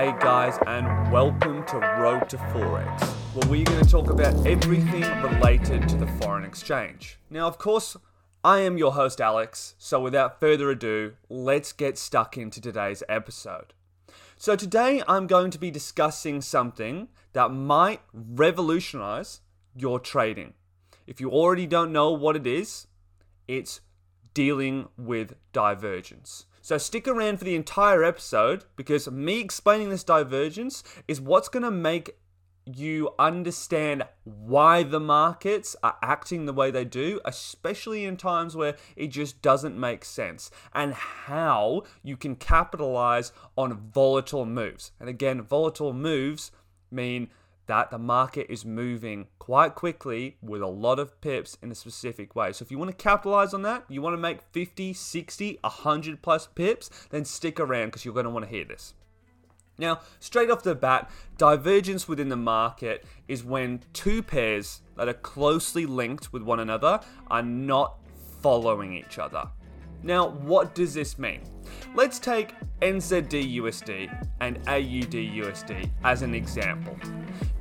Hey guys, and welcome to Road to Forex, where we're going to talk about everything related to the foreign exchange. Now, of course, I am your host, Alex, so without further ado, let's get stuck into today's episode. So, today I'm going to be discussing something that might revolutionize your trading. If you already don't know what it is, it's dealing with divergence. So stick around for the entire episode because me explaining this divergence is what's going to make you understand why the markets are acting the way they do, especially in times where it just doesn't make sense, and how you can capitalize on volatile moves. And again, volatile moves mean that the market is moving quite quickly with a lot of pips in a specific way. So if you want to capitalize on that, you want to make 50, 60, 100 plus pips, then stick around because you're going to want to hear this. Now, straight off the bat, divergence within the market is when two pairs that are closely linked with one another are not following each other. Now, what does this mean? Let's take NZD USD and AUD USD as an example.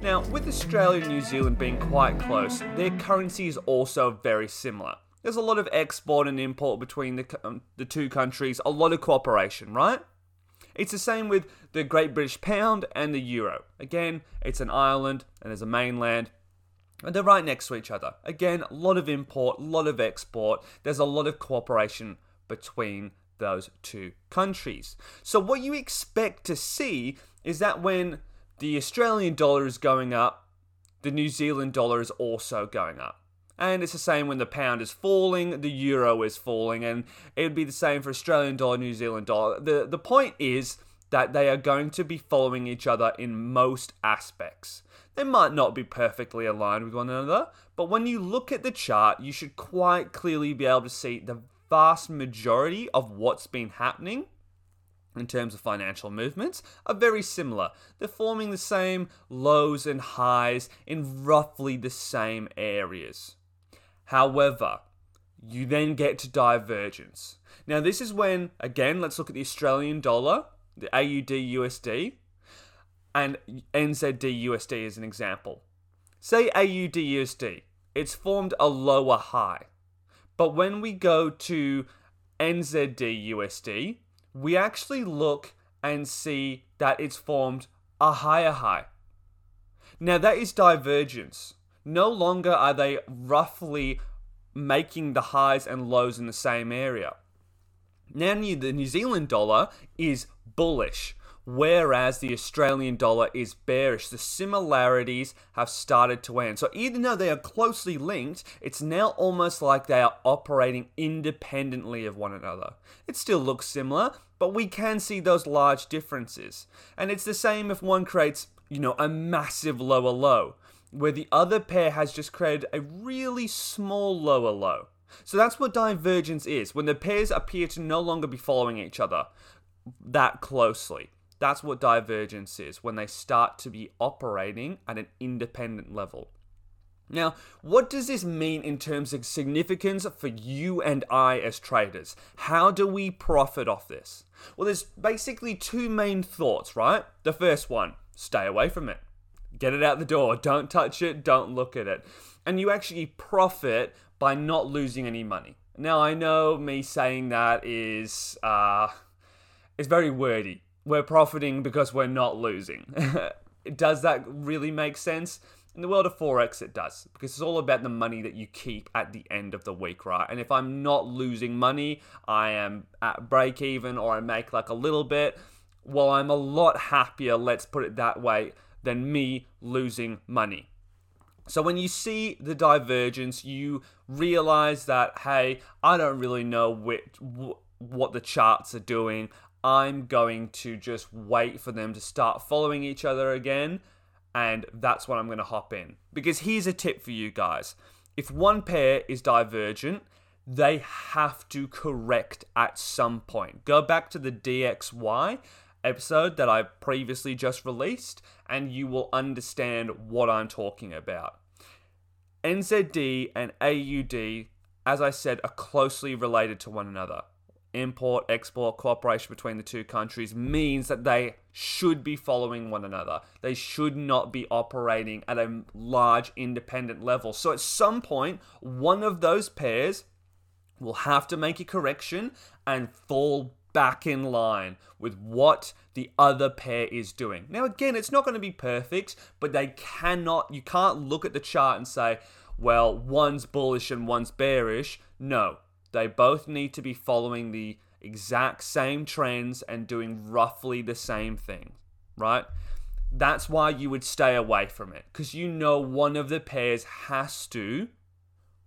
Now, with Australia and New Zealand being quite close, their currency is also very similar. There's a lot of export and import between the, um, the two countries, a lot of cooperation, right? It's the same with the Great British Pound and the Euro. Again, it's an island and there's a mainland, and they're right next to each other. Again, a lot of import, a lot of export. There's a lot of cooperation between those two countries. So, what you expect to see is that when the Australian dollar is going up, the New Zealand dollar is also going up. And it's the same when the pound is falling, the euro is falling, and it would be the same for Australian dollar, New Zealand dollar. The, the point is that they are going to be following each other in most aspects. They might not be perfectly aligned with one another, but when you look at the chart, you should quite clearly be able to see the vast majority of what's been happening in terms of financial movements are very similar. They're forming the same lows and highs in roughly the same areas. However, you then get to divergence. Now, this is when, again, let's look at the Australian dollar, the AUD USD, and NZD USD as an example. Say AUD USD, it's formed a lower high. But when we go to NZD USD, we actually look and see that it's formed a higher high. Now, that is divergence. No longer are they roughly making the highs and lows in the same area. Now, the New Zealand dollar is bullish, whereas the Australian dollar is bearish. The similarities have started to end. So, even though they are closely linked, it's now almost like they are operating independently of one another. It still looks similar, but we can see those large differences. And it's the same if one creates, you know, a massive lower low, where the other pair has just created a really small lower low. So that's what divergence is, when the pairs appear to no longer be following each other that closely. That's what divergence is, when they start to be operating at an independent level. Now, what does this mean in terms of significance for you and I as traders? How do we profit off this? Well, there's basically two main thoughts, right? The first one stay away from it, get it out the door, don't touch it, don't look at it. And you actually profit by not losing any money. Now, I know me saying that is, uh, it's very wordy. We're profiting because we're not losing. Does that really make sense? In the world of Forex, it does, because it's all about the money that you keep at the end of the week, right? And if I'm not losing money, I am at break even or I make like a little bit, well, I'm a lot happier, let's put it that way, than me losing money. So when you see the divergence, you realize that, hey, I don't really know which, what the charts are doing. I'm going to just wait for them to start following each other again and that's when I'm going to hop in. Because here's a tip for you guys if one pair is divergent, they have to correct at some point. Go back to the DXY episode that I previously just released, and you will understand what I'm talking about. NZD and AUD, as I said, are closely related to one another. Import export cooperation between the two countries means that they should be following one another. They should not be operating at a large independent level. So at some point, one of those pairs will have to make a correction and fall back in line with what the other pair is doing. Now, again, it's not going to be perfect, but they cannot, you can't look at the chart and say, well, one's bullish and one's bearish. No, they both need to be following the exact same trends and doing roughly the same thing, right? That's why you would stay away from it because you know one of the pairs has to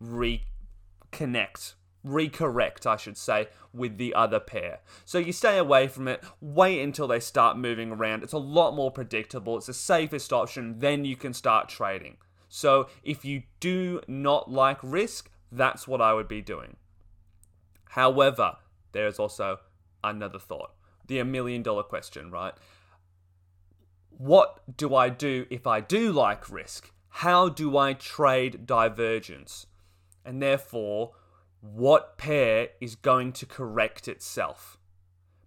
reconnect recorrect, I should say, with the other pair. So you stay away from it, wait until they start moving around. It's a lot more predictable, it's the safest option, then you can start trading. So if you do not like risk, that's what I would be doing. However, there is also another thought the a million dollar question, right? What do I do if I do like risk? How do I trade divergence? And therefore, what pair is going to correct itself.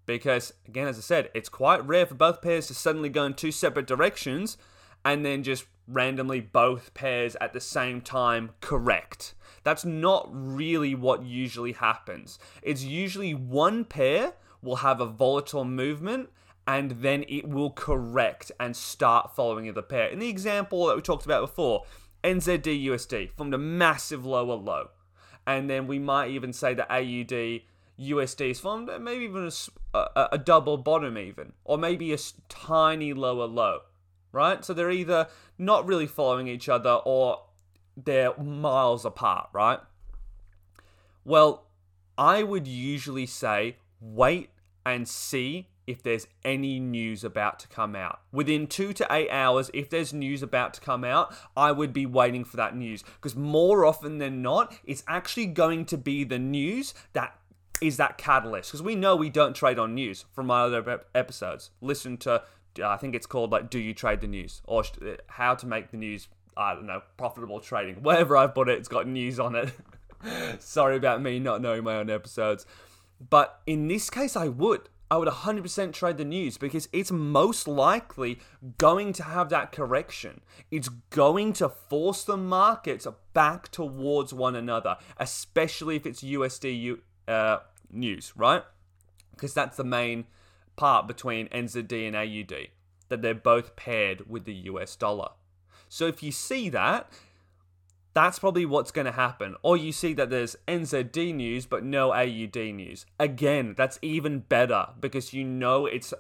Because, again, as I said, it's quite rare for both pairs to suddenly go in two separate directions and then just randomly both pairs at the same time correct. That's not really what usually happens. It's usually one pair will have a volatile movement and then it will correct and start following the other pair. In the example that we talked about before, NZD USD formed a massive lower low and then we might even say that AUD USD is formed, maybe even a, a, a double bottom, even, or maybe a tiny lower low, right? So they're either not really following each other or they're miles apart, right? Well, I would usually say wait and see if there's any news about to come out. Within two to eight hours, if there's news about to come out, I would be waiting for that news because more often than not, it's actually going to be the news that is that catalyst because we know we don't trade on news from my other episodes. Listen to, I think it's called like, Do You Trade the News or uh, How to Make the News, I don't know, Profitable Trading. Wherever I've put it, it's got news on it. Sorry about me not knowing my own episodes. But in this case, I would. I would 100% trade the news because it's most likely going to have that correction. It's going to force the markets back towards one another, especially if it's USD uh, news, right? Because that's the main part between NZD and AUD, that they're both paired with the US dollar. So if you see that, that's probably what's going to happen. Or you see that there's NZD news but no AUD news. Again, that's even better because you know it's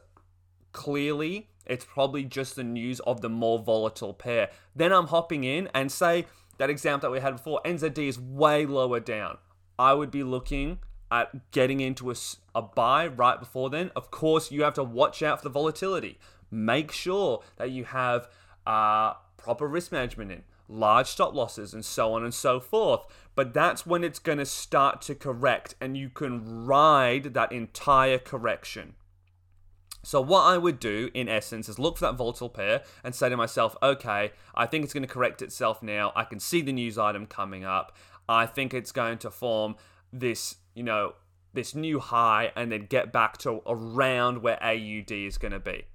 clearly it's probably just the news of the more volatile pair. Then I'm hopping in and say that example that we had before, NZD is way lower down. I would be looking at getting into a, a buy right before then. Of course, you have to watch out for the volatility. Make sure that you have uh, proper risk management in large stop losses, and so on and so forth. But that's when it's going to start to correct, and you can ride that entire correction. So, what I would do in essence is look for that volatile pair and say to myself, okay, I think it's going to correct itself now. I can see the news item coming up. I think it's going to form this, you know, this new high and then get back to around where AUD is going to be.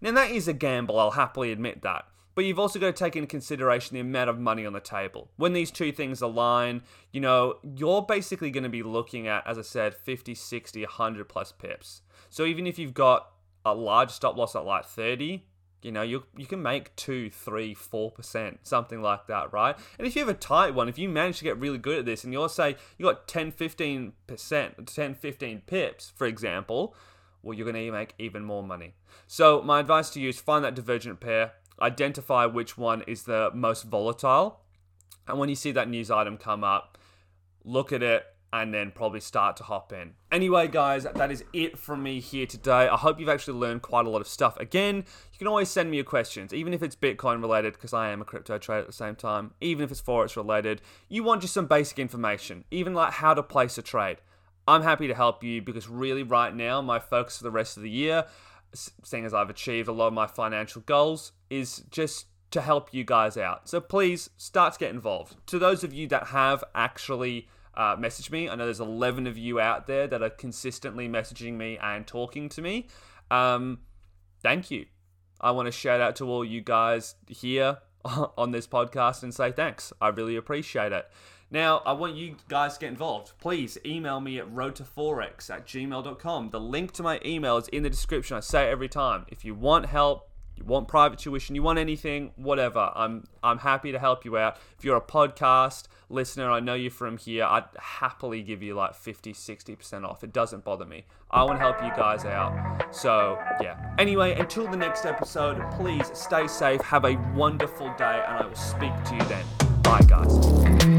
Now, that is a gamble, I'll happily admit that. But you've also got to take into consideration the amount of money on the table. When these two things align, you know, you're basically going to be looking at, as I said, 50, 60, 100 plus pips. So even if you've got a large stop loss at like 30, you know, you you can make two, three, four percent, something like that, right? And if you have a tight one, if you manage to get really good at this and you're say you got 10, 15 percent, 10, 15 pips, for example, well, you're going to make even more money. So my advice to you is find that divergent pair, identify which one is the most volatile. And when you see that news item come up, look at it and then probably start to hop in. Anyway, guys, that is it from me here today. I hope you've actually learned quite a lot of stuff. Again, you can always send me your questions, even if it's Bitcoin related, because I am a crypto trader at the same time, even if it's Forex related. You want just some basic information, even like how to place a trade. I'm happy to help you because really, right now, my focus for the rest of the year seeing as I've achieved a lot of my financial goals, is just to help you guys out. So please start to get involved. To those of you that have actually uh, message me. I know there's 11 of you out there that are consistently messaging me and talking to me. Um, thank you. I want to shout out to all you guys here on this podcast and say thanks. I really appreciate it. Now, I want you guys to get involved. Please email me at roadtoforex at gmail.com. The link to my email is in the description. I say it every time. If you want help, you want private tuition, you want anything, whatever, I'm I'm happy to help you out. If you're a podcast listener, I know you're from here, I'd happily give you like 50, 60% off. It doesn't bother me. I want to help you guys out. So, yeah. Anyway, until the next episode, please stay safe, have a wonderful day, and I will speak to you then. Bye, guys.